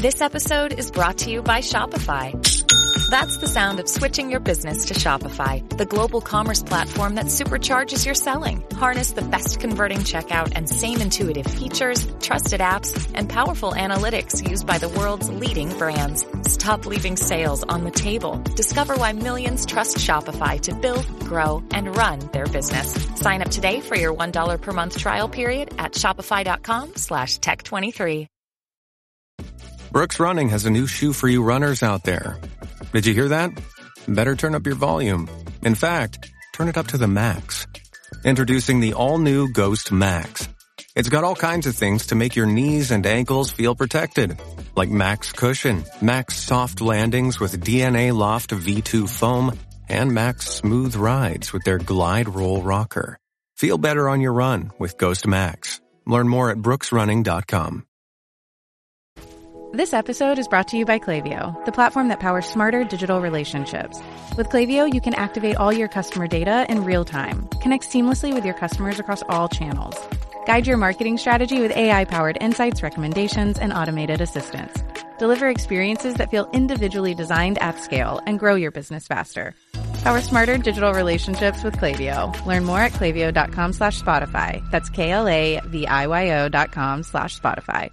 This episode is brought to you by Shopify. That's the sound of switching your business to Shopify, the global commerce platform that supercharges your selling. Harness the best converting checkout and same intuitive features, trusted apps, and powerful analytics used by the world's leading brands. Stop leaving sales on the table. Discover why millions trust Shopify to build, grow, and run their business. Sign up today for your $1 per month trial period at shopify.com slash tech23. Brooks Running has a new shoe for you runners out there. Did you hear that? Better turn up your volume. In fact, turn it up to the max. Introducing the all-new Ghost Max. It's got all kinds of things to make your knees and ankles feel protected. Like Max Cushion, Max Soft Landings with DNA Loft V2 foam, and Max Smooth Rides with their Glide Roll Rocker. Feel better on your run with Ghost Max. Learn more at brooksrunning.com. This episode is brought to you by Klaviyo, the platform that powers smarter digital relationships. With Klaviyo, you can activate all your customer data in real time, connect seamlessly with your customers across all channels, guide your marketing strategy with AI-powered insights, recommendations, and automated assistance. Deliver experiences that feel individually designed at scale and grow your business faster. Power smarter digital relationships with Klaviyo. Learn more at klaviyo.com slash Spotify. That's K-L-A-V-I-Y-O dot com slash Spotify.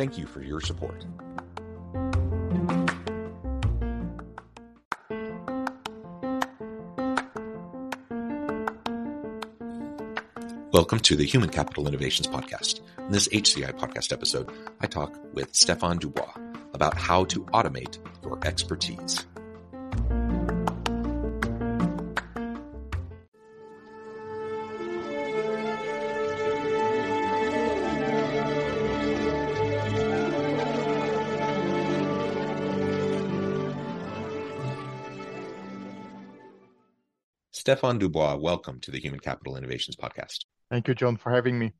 Thank you for your support. Welcome to the Human Capital Innovations Podcast. In this HCI podcast episode, I talk with Stefan Debois about how to automate your expertise. Stefan Debois, welcome to the Human Capital Innovations Podcast. Thank you, John, for having me.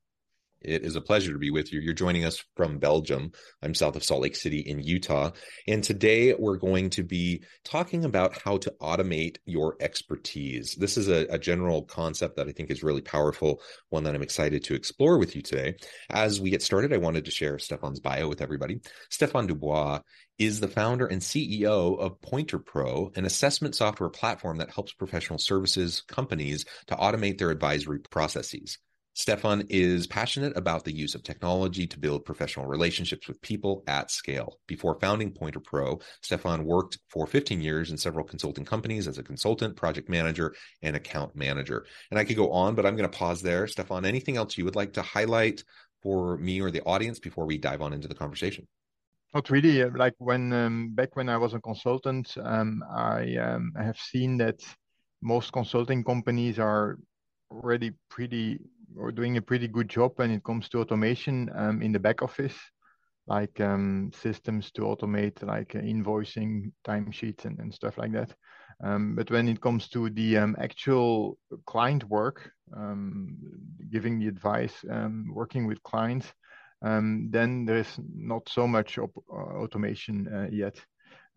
It is a pleasure to be with you. You're joining us from Belgium. I'm south of Salt Lake City in Utah. And today we're going to be talking about how to automate your expertise. This is a, a, general concept that I think is really powerful, one that I'm excited to explore with you today. As we get started, I wanted to share Stefan's bio with everybody. Stefan Debois is the founder and CEO of Pointerpro, an assessment software platform that helps professional services companies to automate their advisory processes. Stefan is passionate about the use of technology to build professional relationships with people at scale. Before founding Pointerpro, Stefan worked for 15 years in several consulting companies as a consultant, project manager, and account manager. And I could go on, but I'm going to pause there. Stefan, anything else you would like to highlight for me or the audience before we dive on into the conversation? Not really. Like when um, back when I was a consultant, um, I, um, I have seen that most consulting companies are already pretty or doing a pretty good job when it comes to automation um, in the back office, like um, systems to automate like uh, invoicing, timesheets, and, and stuff like that. Um, but when it comes to the um, actual client work, um, giving the advice, um, working with clients, um, then there is not so much op- uh, automation uh, yet.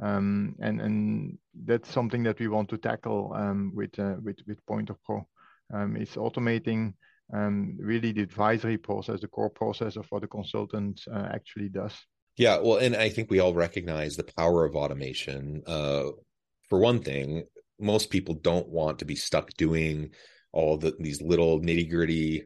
Um, and and that's something that we want to tackle with uh, with with Pointerpro. it's automating really the advisory process, the core process of what the consultant uh, actually does. Yeah, well, and I think we all recognize the power of automation. Uh, for one thing, most people don't want to be stuck doing all the these little nitty gritty,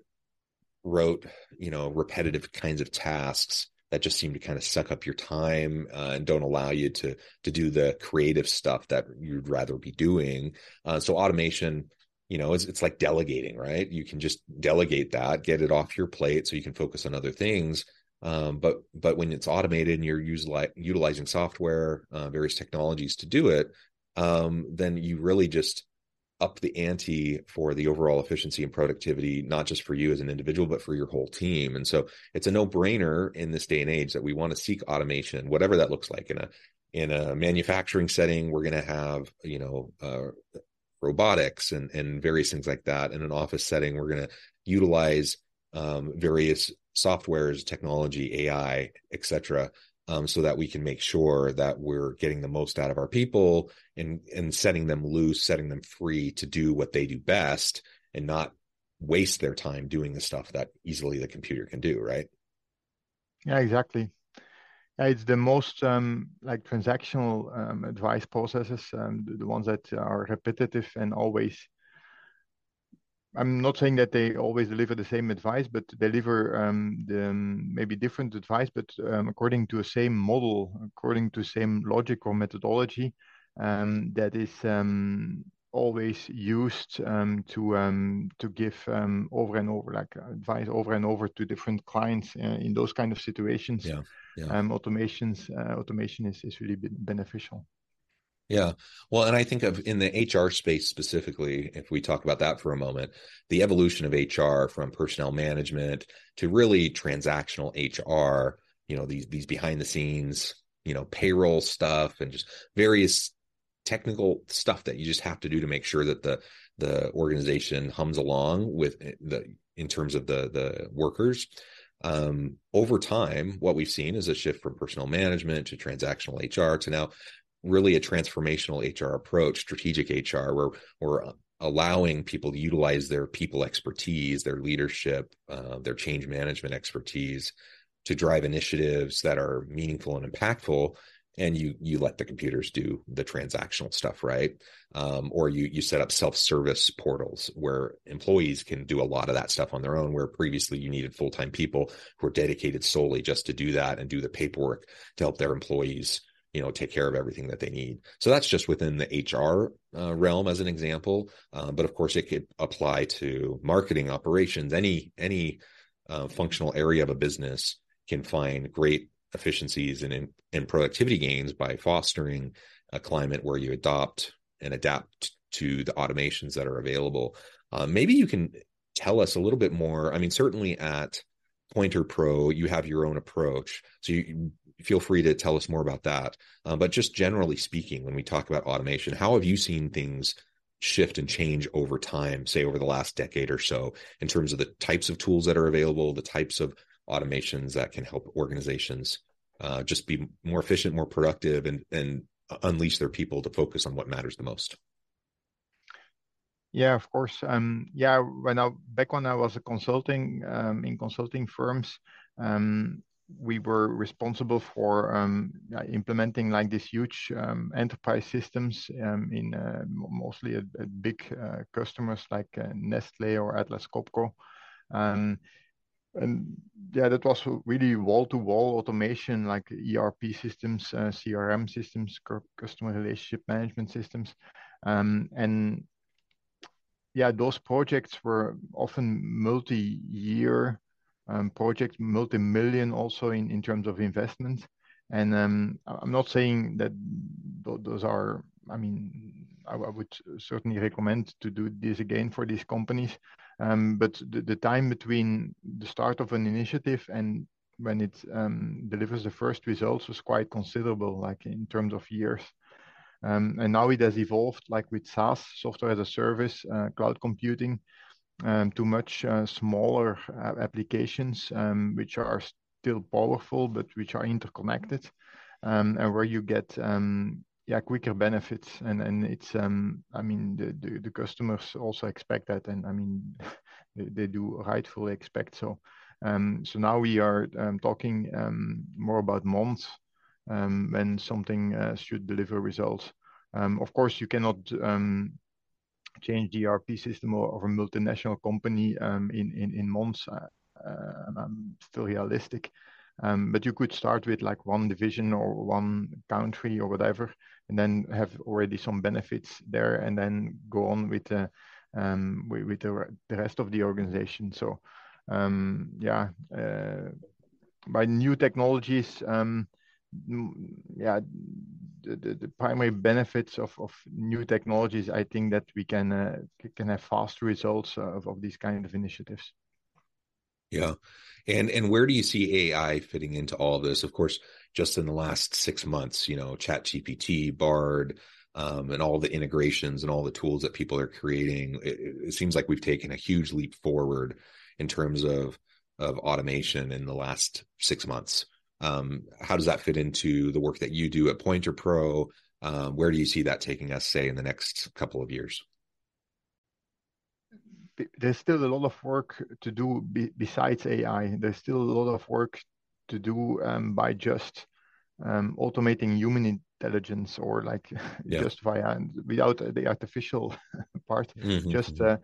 rote, you know, repetitive kinds of tasks that just seem to kind of suck up your time uh, and don't allow you to to do the creative stuff that you'd rather be doing. Uh, so automation, you know, it's, it's like delegating, right? You can just delegate that, get it off your plate, so you can focus on other things. Um, but but when it's automated and you're utilizing software, uh, various technologies to do it, um, then you really just up the ante for the overall efficiency and productivity, not just for you as an individual, but for your whole team. And so it's a no brainer in this day and age that we want to seek automation, whatever that looks like in a, in a manufacturing setting, we're going to have, you know, uh, robotics and, and various things like that. In an office setting, we're going to utilize um, various softwares, technology, AI, etc um, so that we can make sure that we're getting the most out of our people and and setting them loose, setting them free to do what they do best, and not waste their time doing the stuff that easily the computer can do. Right? Yeah, exactly. It's the most um, like transactional um, advice processes, um, the, the ones that are repetitive and always I'm not saying that they always deliver the same advice, but deliver um, the, um, maybe different advice, but um, according to a same model, according to same logic or methodology that is always used to to give over and over, like advice over and over to different clients uh, in those kind of situations. Yeah, yeah. automations uh, automation is is really beneficial. Yeah. Well, and I think of in the HR space specifically, if we talk about that for a moment, the evolution of HR from personnel management to really transactional HR, you know, these these behind the scenes, you know, payroll stuff and just various technical stuff that you just have to do to make sure that the the organization hums along with eh, the in terms of the the workers um, over time, what we've seen is a shift from personal management to transactional HR to now really a transformational HR approach, strategic HR, where we're allowing people to utilize their people expertise, their leadership, uh, their change management expertise to drive initiatives that are meaningful and impactful. And you you let the computers do the transactional stuff, right? Um, or you you set up self service portals where employees can do a lot of that stuff on their own. Where previously you needed full time people who are dedicated solely just to do that and do the paperwork to help their employees you know take care of everything that they need so that's just within the hr uh, realm as an example uh, but of course it could apply to marketing operations any any uh, functional area of a business can find great efficiencies and, and productivity gains by fostering a climate where you adopt and adapt to the automations that are available uh, maybe you can tell us a little bit more i mean certainly at Pointerpro, you have your own approach. So you feel free to tell us more about that. Uh, but just generally speaking, when we talk about automation, how have you seen things shift and change over time, say over the last decade or so, in terms of the types of tools that are available, the types of automations that can help organizations uh, just be more efficient, more productive, and and unleash their people to focus on what matters the most? Yeah, of course. Um, yeah, when I back when I was a consulting um, in consulting firms, um, we were responsible for um, implementing like these huge um, enterprise systems um, in uh, mostly at, big uh, customers like uh, Nestle or Atlas Copco. And yeah, that was really wall-to-wall automation, like ERP systems, uh, CRM systems, customer relationship management systems, um, and yeah, those projects were often multi-year um, projects, multi-million also in, in terms of investment. And um, I'm not saying that those are, I mean, I, would certainly recommend to do this again for these companies. Um, but the, the, time between the start of an initiative and when it um, delivers the first results was quite considerable, like in terms of years. Um, and now it has evolved, like with SaaS, software as a service, uh, cloud computing, um, to much uh, smaller uh, applications, um, which are still powerful, but which are interconnected, um, and where you get yeah quicker benefits. And and it's um, I mean the, the, the customers also expect that, and I mean they, they do rightfully expect so. Um, so now we are talking um, more about months um, when something uh, should deliver results. Um, of course, you cannot um, change the ERP system of a multinational company um, in months. Uh, I'm still realistic. Um, But you could start with like one division or one country or whatever, and then have already some benefits there, and then go on with the rest of the organization. So, yeah, uh, by new technologies, yeah, the, the, the, primary benefits of, of new technologies, I think that we can uh, can have fast results of, of these kind of initiatives. Yeah, and and where do you see AI fitting into all of this? Of course, just in the last six months, you know, Chat GPT, Bard, um, and all the integrations and all the tools that people are creating, it, it seems like we've taken a huge leap forward in terms of of automation in the last six months. Um, how does that fit into the work that you do at Pointerpro? Um, where do you see that taking us, say, in the next couple of years? There's still a lot of work to do be, besides AI. There's still a lot of work to do um, by just um, automating human intelligence or like yeah. just via without the artificial part, mm-hmm. just mm-hmm. uh,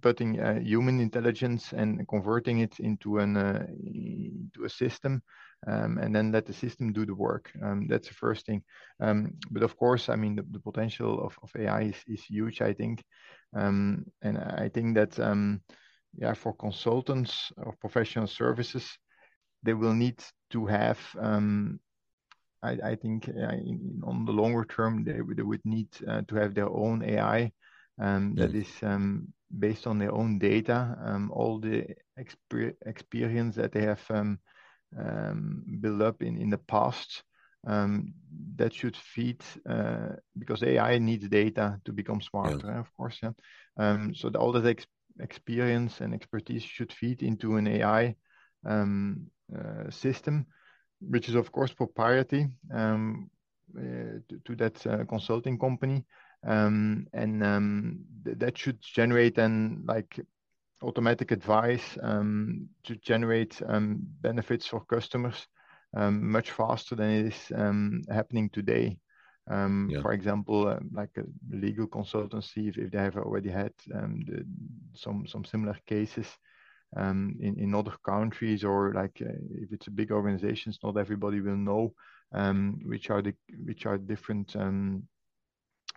putting uh, human intelligence and converting it into an uh, into a system um, and then let the system do the work. Um, that's the first thing. Um, but of course, I mean, the, the potential of, of AI is, is huge, I think. Um, and I think that, um, yeah, for consultants or professional services, they will need to have, um, I, I, think, uh, in, on the longer term, they, they would need uh, to have their own AI um, that is um, based on their own data, um, all the exper- experience that they have um, um, built up in, in the past um, that should feed uh, because AI needs data to become smarter, yeah. of course. Yeah. Um, so the, all that ex- experience and expertise should feed into an AI um, uh, system, which is of course proprietary um, uh, to, to, that uh, consulting company, um, and um, th- that should generate then like automatic advice um, to generate um, benefits for customers much faster than it is um, happening today. Um, yeah. For example, uh, like a legal consultancy, if, they have already had um, the, some some similar cases in in other countries, or like uh, if it's a big organizations, not everybody will know which are the which are different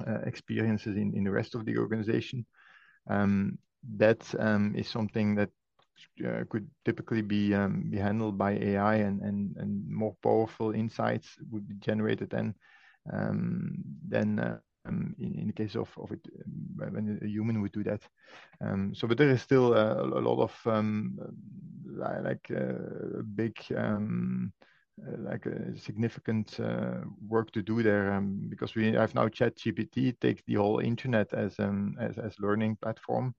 uh, experiences in, in the rest of the organization. Um, that um, is something that uh, could typically be um, be handled by AI, and, and, and more powerful insights would be generated then um, then uh, um, in, in the case of, of it uh, when a human would do that. Um, so, but there is still a, a lot of um, like uh, big um, uh, like a significant uh, work to do there um, because we have now chat gpt take the whole internet as um as, as learning platform um,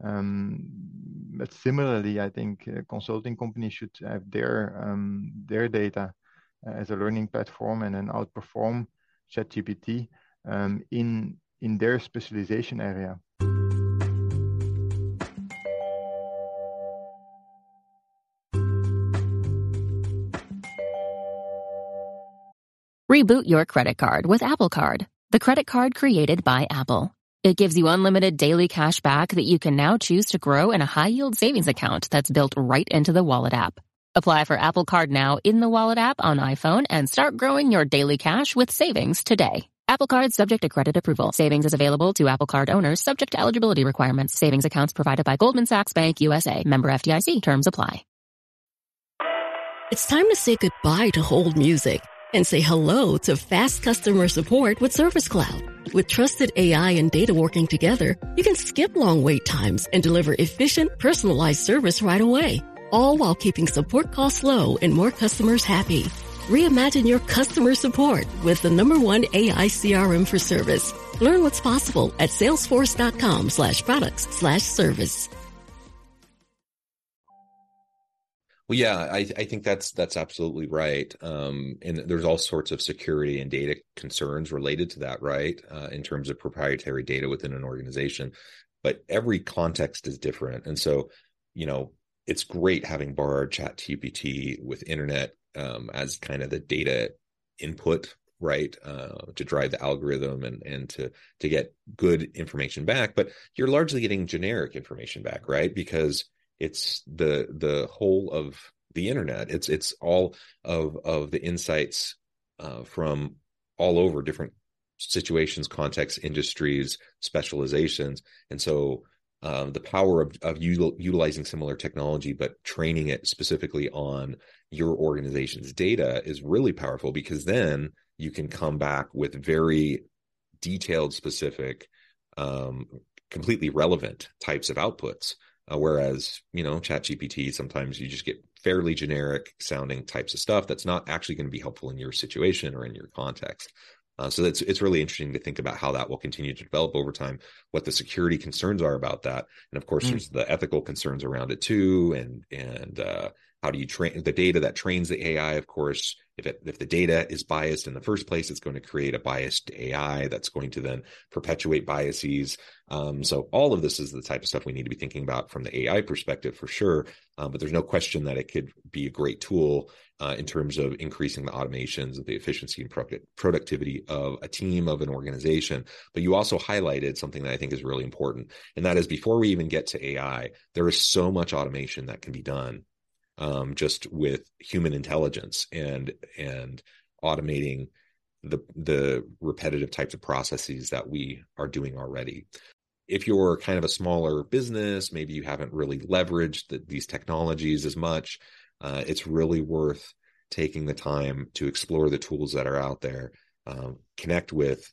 but similarly, I think uh, consulting companies should have their um, their data as a learning platform and then outperform ChatGPT um, in in their specialization area. Reboot your credit card with Apple Card, the credit card created by Apple. It gives you unlimited daily cash back that you can now choose to grow in a high yield savings account that's built right into the Wallet app. Apply for Apple Card now in the Wallet app on iPhone and start growing your daily cash with savings today. Apple Card subject to credit approval. Savings is available to Apple Card owners subject to eligibility requirements. Savings accounts provided by Goldman Sachs Bank USA. Member FDIC. Terms apply. It's time to say goodbye to hold music and say hello to fast customer support with Service Cloud. With trusted AI and data working together, you can skip long wait times and deliver efficient, personalized service right away, all while keeping support costs low and more customers happy. Reimagine your customer support with the number one AI CRM for service. Learn what's possible at salesforce.com slash products slash service. Well, yeah, I, I think that's that's absolutely right. Um, and there's all sorts of security and data concerns related to that, right? Uh, in terms of proprietary data within an organization, but every context is different, and so you know it's great having borrowed Chat GPT with internet um, as kind of the data input, right, uh, to drive the algorithm and and to to get good information back. But you're largely getting generic information back, right? Because it's the the whole of the internet. It's it's all of of the insights uh, from all over different situations contexts industries specializations. And so um, the power of, of util, utilizing similar technology but training it specifically on your organization's data is really powerful because then you can come back with very detailed specific um, completely relevant types of outputs uh, whereas, you know, Chat GPT, sometimes you just get fairly generic sounding types of stuff that's not actually going to be helpful in your situation or in your context. Uh, so that's it's really interesting to think about how that will continue to develop over time, what the security concerns are about that, and of course, mm. there's the ethical concerns around it too, and and uh, how do you train the data that trains the AI? Of course, if it, if the data is biased in the first place, it's going to create a biased AI that's going to then perpetuate biases. Um, so all of this is the type of stuff we need to be thinking about from the AI perspective for sure. Um, but there's no question that it could be a great tool uh, in terms of increasing the automations, of the efficiency and product- productivity of a team of an organization. But you also highlighted something that I think is really important, and that is before we even get to AI, there is so much automation that can be done um, just with human intelligence and and automating the the repetitive types of processes that we are doing already. If you're kind of a smaller business, maybe you haven't really leveraged the, these technologies as much. Uh, it's really worth taking the time to explore the tools that are out there, um, connect with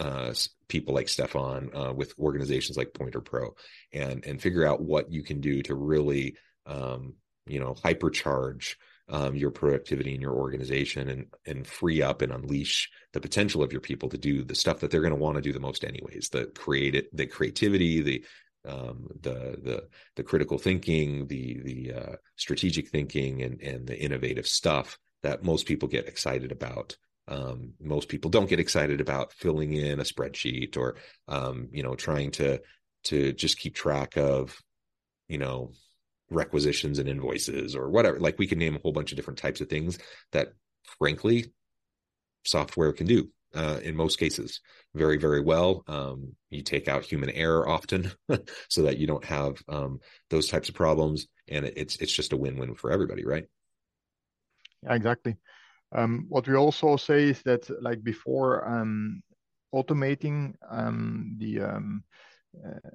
uh, people like Stefan, uh, with organizations like Pointerpro, and and figure out what you can do to really um, you know hypercharge um, your productivity in your organization and and free up and unleash the potential of your people to do the stuff that they're going to want to do the most anyways the create the creativity the um, the the the critical thinking the the uh, strategic thinking and and the innovative stuff that most people get excited about. Um, most people don't get excited about filling in a spreadsheet or um, you know trying to to just keep track of you know requisitions and invoices or whatever. Like we can name a whole bunch of different types of things that, frankly, software can do uh, in most cases very, very well. Um, you take out human error often so that you don't have um, those types of problems, and it's it's just a win-win for everybody, right? Yeah, exactly. Um, what we also say is that, like before, um, automating um, the um, uh,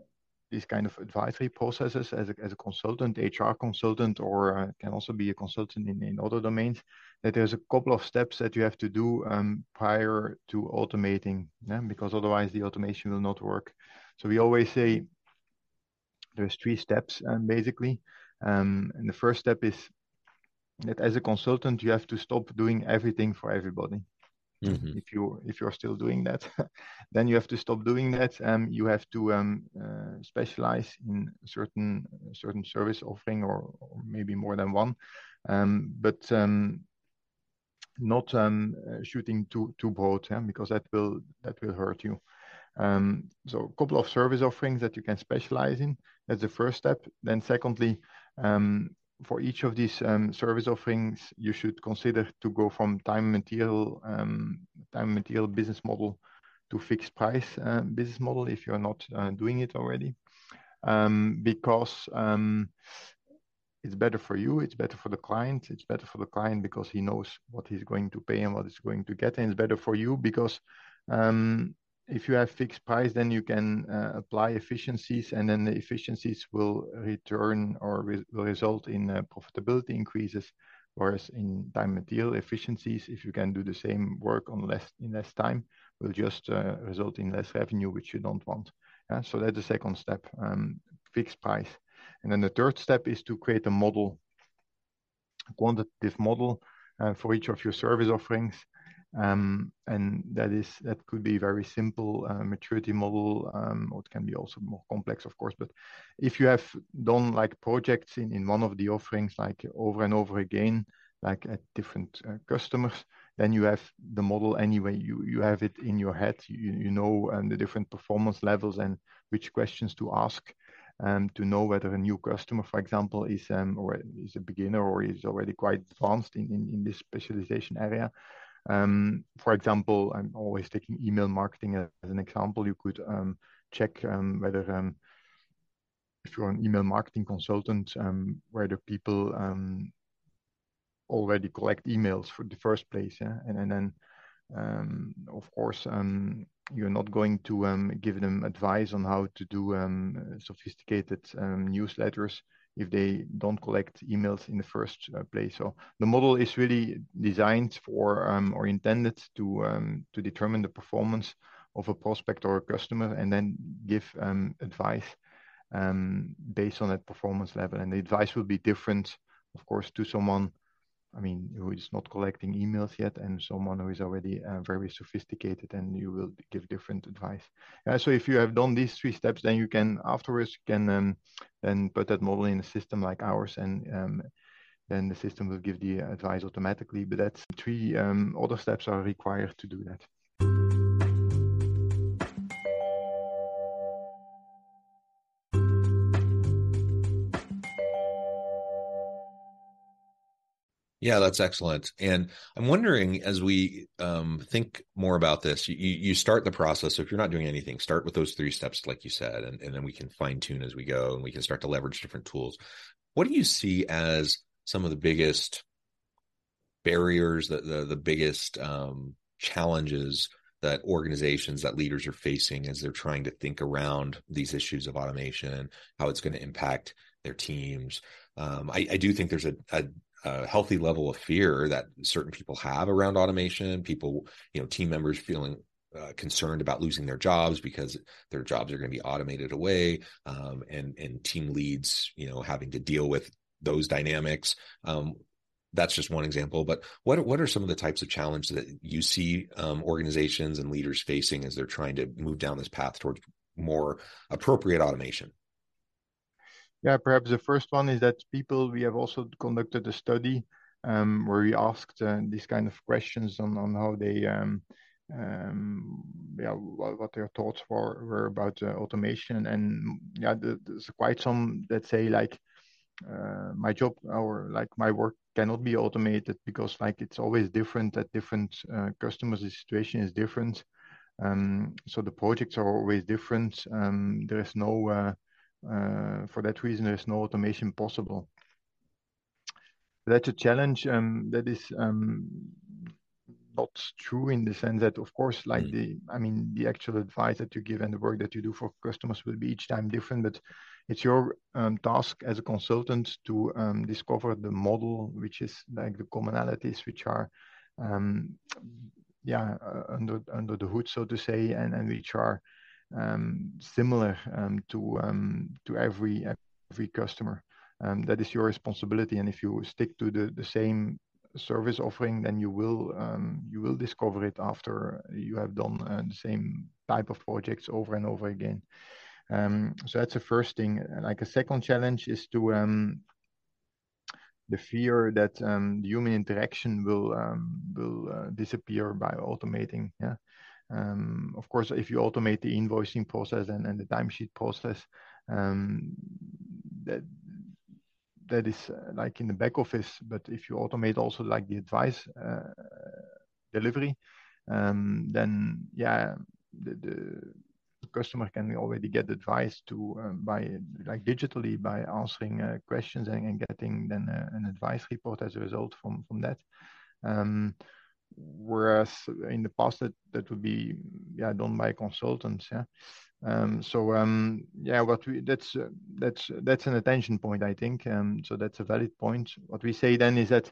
these kind of advisory processes as a, as a consultant, HR consultant, or uh, can also be a consultant in, in other domains, that there's a couple of steps that you have to do um, prior to automating, yeah? because otherwise the automation will not work. So we always say there's three steps um, basically. Um, and the first step is that as a consultant, you have to stop doing everything for everybody. Mm-hmm. If you if you're still doing that, then you have to stop doing that. Um, you have to um, uh, specialize in certain certain service offering or, or maybe more than one, um, but um, not um, uh, shooting too too broad, yeah, because that will that will hurt you. So a couple of service offerings that you can specialize in. That's the first step. Then secondly, um, for each of these um, service offerings, you should consider to go from time material um, time material business model to fixed price uh, business model if you're not uh, doing it already, um, because um, it's better for you, it's better for the client, it's better for the client because he knows what he's going to pay and what he's going to get, and it's better for you because um, if you have fixed price, then you can uh, apply efficiencies, and then the efficiencies will return or re will result in uh, profitability increases, Whereas in time material efficiencies, if you can do the same work on less in less time, will just uh, result in less revenue, which you don't want. Yeah? So that's the second step, um, fixed price. And then the third step is to create a model, a quantitative model uh, for each of your service offerings. Um, and that is that could be very simple uh, maturity model, um, or it can be also more complex, of course. But if you have done like projects in, in one of the offerings, like over and over again, like at different uh, customers, then you have the model anyway. You you have it in your head. You you know um, the different performance levels and which questions to ask. Um, to know whether a new customer, for example, is um, or is a beginner or is already quite advanced in, in, in this specialization area. Um, for example, I'm always taking email marketing as an example. You could um, check um, whether um, if you're an email marketing consultant, um, whether people um, already collect emails for the first place, yeah? and, and then of course, you're not going to give them advice on how to do sophisticated newsletters if they don't collect emails in the first uh, place. So the model is really designed for um, or intended to to determine the performance of a prospect or a customer, and then give advice based on that performance level. And the advice will be different, of course, to someone I mean, who is not collecting emails yet, and someone who is already uh, very sophisticated, and you will give different advice. Uh, so if you have done these three steps, then you can afterwards you can um, then put that model in a system like ours, and um, then the system will give the advice automatically. But that's three um, other steps are required to do that. Yeah, that's excellent. And I'm wondering as we um, think more about this, you, you start the process. So if you're not doing anything, start with those three steps, like you said, and, and then we can fine tune as we go and we can start to leverage different tools. What do you see as some of the biggest barriers, the, the, the biggest um, challenges that organizations, that leaders are facing as they're trying to think around these issues of automation, how it's going to impact their teams? Um, I, I, do think there's a, a a healthy level of fear that certain people have around automation people you know team members feeling uh, concerned about losing their jobs because their jobs are going to be automated away um, and and team leads you know having to deal with those dynamics. Um, that's just one example but what what are some of the types of challenges that you see um, organizations and leaders facing as they're trying to move down this path towards more appropriate automation yeah, perhaps the first one is that people, we have also conducted a study um, where we asked uh, these kind of questions on, on how they, um, um, yeah, what, what, their thoughts were, were about uh, automation. And yeah, there's quite some that say like, uh, my job or like my work cannot be automated because like it's always different at different uh, customers. The situation is different. Um, so the projects are always different. Um, there is no uh, for that reason, there's no automation possible. That's a challenge um, that is um, not true in the sense that, of course, like mm. the, I mean, the actual advice that you give and the work that you do for customers will be each time different, but it's your um, task as a consultant to um, discover the model, which is like the commonalities which are, um, yeah, uh, under under the hood, so to say, and and which are similar um, to um, to every every customer. Um, that is your responsibility, and if you stick to the, same service offering, then you will um, you will discover it after you have done uh, the same type of projects over and over again. Um, so that's the first thing. Like a second challenge is to the fear that um, the human interaction will um, will uh, disappear by automating. Yeah, um, of course, if you automate the invoicing process and, and the timesheet process, um, that that is uh, like in the back office. But if you automate also like the advice uh, delivery, um, then yeah, the, the, customer can already get advice to uh, by like digitally by answering uh, questions and, and, getting then uh, an advice report as a result from from that. Whereas in the past that that would be yeah done by consultants yeah. Um, so um, yeah what we that's uh, that's that's an attention point i think. Um, so that's a valid point. What we say then is that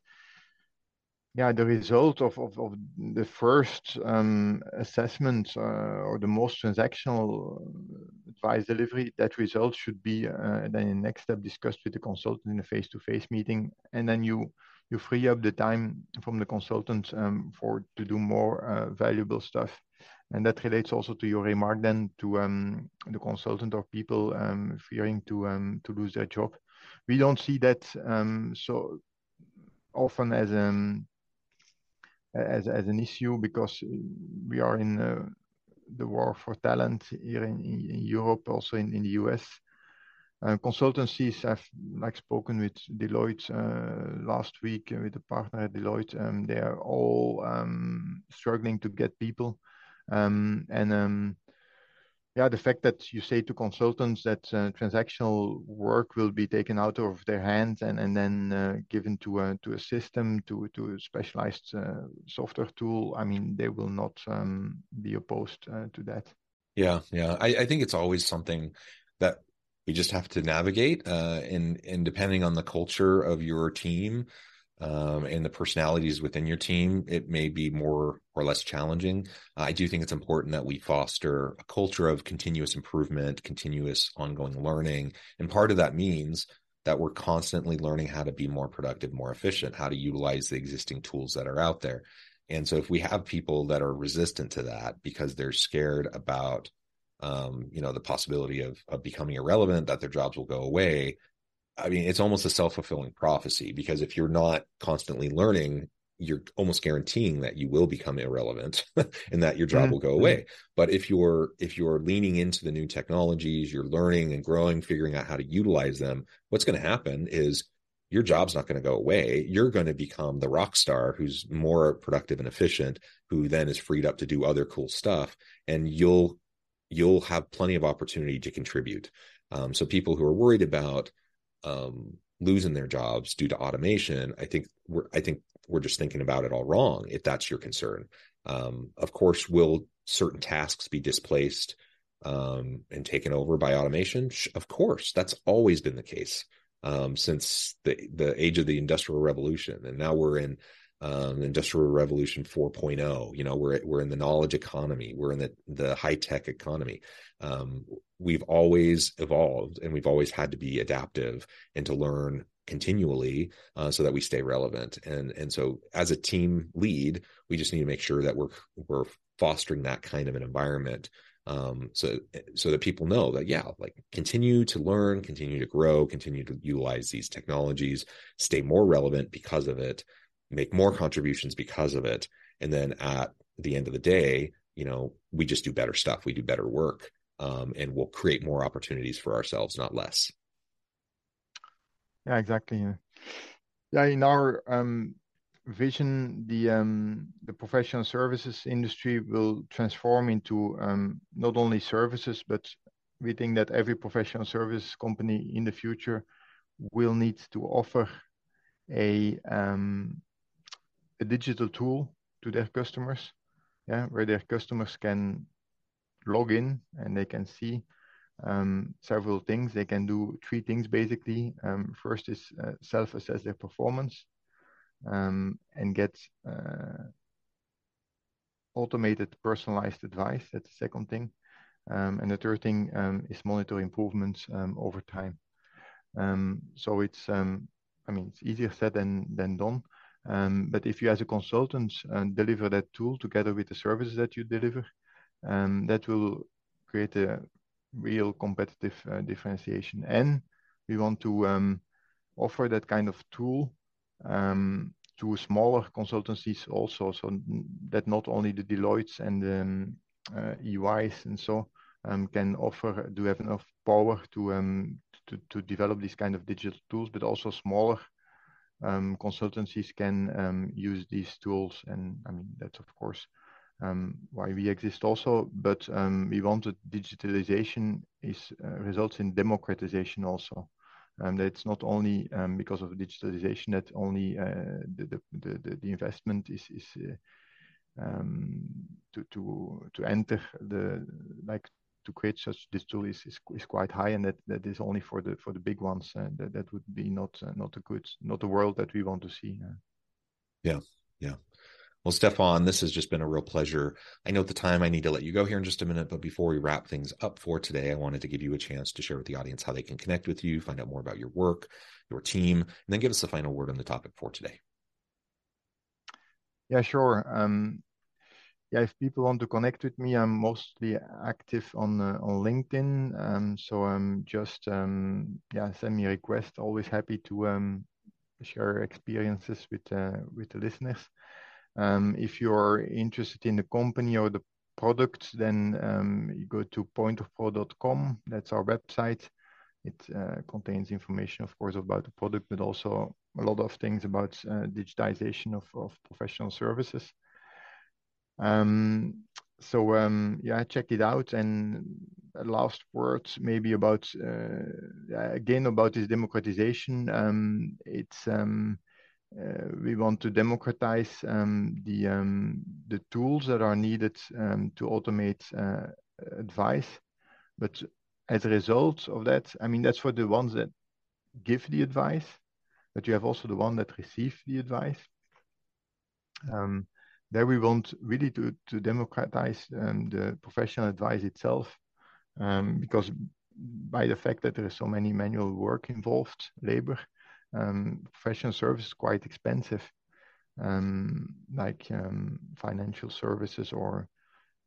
yeah, the result of, of, of the first um, assessment uh, or the most transactional advice delivery, that result should be uh, then in next step discussed with the consultant in a face-to-face meeting, and then you you free up the time from the consultant um, for to do more uh, valuable stuff. And that relates also to your remark then to um, the consultant or people um, fearing to um, to lose their job. We don't see that um, so often as um, as as an issue because we are in uh, the war for talent here in, in Europe, also in, in the US. Uh, consultancies, I've like spoken with Deloitte uh, last week uh, with a partner at Deloitte. Um, they are all um, struggling to get people, um, and um, yeah, the fact that you say to consultants that uh, transactional work will be taken out of their hands and, and then uh, given to a, to a system, to, to a specialized software tool, I mean, they will not um, be opposed to that. Yeah, yeah. I, I, think it's always something that we just have to navigate. Uh, and, and depending on the culture of your team, um, and the personalities within your team, it may be more or less challenging. I do think it's important that we foster a culture of continuous improvement, continuous ongoing learning. And part of that means that we're constantly learning how to be more productive, more efficient, how to utilize the existing tools that are out there. And so if we have people that are resistant to that because they're scared about um, you know, the possibility of, of becoming irrelevant, that their jobs will go away, I mean, it's almost a self fulfilling prophecy because if you're not constantly learning, you're almost guaranteeing that you will become irrelevant and that your job mm-hmm. will go away. Mm-hmm. But if you're if you're leaning into the new technologies, you're learning and growing, figuring out how to utilize them, what's going to happen is your job's not going to go away. You're going to become the rock star who's more productive and efficient, who then is freed up to do other cool stuff, and you'll you'll have plenty of opportunity to contribute. Um, so people who are worried about um, losing their jobs due to automation, I think we're I think we're just thinking about it all wrong. If that's your concern, um, of course, will certain tasks be displaced um, and taken over by automation? Of course, that's always been the case um, since the the age of the industrial revolution, and now we're in um, industrial revolution 4.0 you know we're we're in the knowledge economy we're in the the high tech economy. Um, we've always evolved and we've always had to be adaptive and to learn continually uh, so that we stay relevant. And and so as a team lead we just need to make sure that we're we're fostering that kind of an environment um, so so that people know that yeah like continue to learn continue to grow continue to utilize these technologies stay more relevant because of it make more contributions because of it. And then at the end of the day you know we just do better stuff. We do better work um, and we'll create more opportunities for ourselves not less. Yeah exactly. Yeah in our um, vision the um, the professional services industry will transform into um, not only services but we think that every professional service company in the future will need to offer a um, a digital tool to their customers, yeah, where their customers can log in and they can see um, several things. They can do three things basically. Um, first is uh, self-assess their performance um, and get uh, automated personalized advice. That's the second thing. Um, and the third thing um, is monitor improvements um, over time. so it's, I mean, it's easier said than, than done. Um, but if you, as a consultant, uh, deliver that tool together with the services that you deliver, um, that will create a real competitive uh, differentiation. And we want to um, offer that kind of tool um, to smaller consultancies also, so that not only the Deloittes and the um, uh, EYs and so um, can offer, do have enough power to, to to develop these kind of digital tools, but also smaller um, consultancies can um, use these tools. And I mean, that's of course um, why we exist also. But um, we wanted digitalization is uh, results in democratization also. And that it's not only um, because of digitalization that only uh, the, the, the, the investment is is uh, um, to to to enter the like to create such this tool is, is, is quite high, and that, that is only for the for the big ones. Uh, that that would be not uh, not a good not the world that we want to see. Uh. Yeah, Yeah. Well, Stefan, this has just been a real pleasure. I know at the time I need to let you go here in just a minute, but before we wrap things up for today, I wanted to give you a chance to share with the audience how they can connect with you, find out more about your work, your team, and then give us the final word on the topic for today. Yeah, sure. Um, yeah, if people want to connect with me, I'm mostly active on uh, on LinkedIn. Um, so um, just um, yeah, send me a request. Always happy to um, share experiences with uh, with the listeners. Um, if you're interested in the company or the product, then um, you go to pointerpro.com. That's our website. It uh, contains information, of course, about the product, but also a lot of things about uh, digitization of, of professional services. Um, so um, yeah, check it out. And last words maybe about uh, again about this democratization. Um, it's um, uh, we want to democratize um, the um, the tools that are needed um, to automate uh, advice, but as a result of that, I mean that's for the ones that give the advice, but you have also the one that receive the advice. Um, there we want really to to democratize um, the professional advice itself, um, because by the fact that there is so many manual work involved, labor, um, professional service is quite expensive, um, like um, financial services or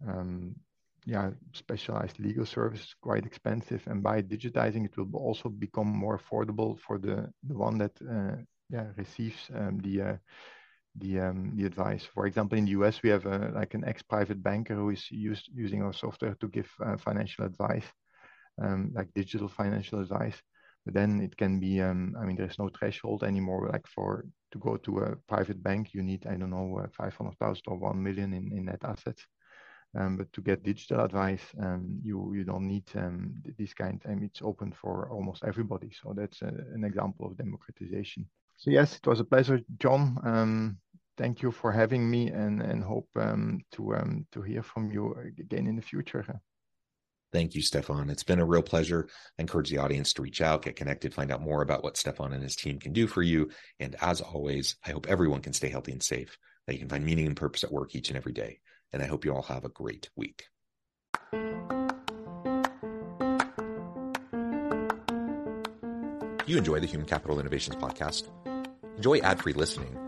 um, yeah, specialized legal services quite expensive. And by digitizing, it will also become more affordable for the the one that uh, yeah receives the uh, the um, the advice. For example, in the US, we have a, like an ex-private banker who is used using our software to give uh, financial advice, um, like digital financial advice. But then it can be, um, I mean, there's no threshold anymore. Like for to go to a private bank, you need, I don't know, uh, 500,000 or 1 million in, in net assets. Um, but to get digital advice, um, you you don't need um, this kind. I mean, it's open for almost everybody. So that's a, an example of democratization. So yes, it was a pleasure, John. Um, thank you for having me, and and hope um, to um, to hear from you again in the future. Thank you, Stefan. It's been a real pleasure. I encourage the audience to reach out, get connected, find out more about what Stefan and his team can do for you. And as always, I hope everyone can stay healthy and safe, that you can find meaning and purpose at work each and every day. And I hope you all have a great week. You enjoy the Human Capital Innovations podcast? Enjoy ad free listening